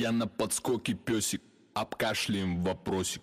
Я на подскоке песик, обкашляем вопросик.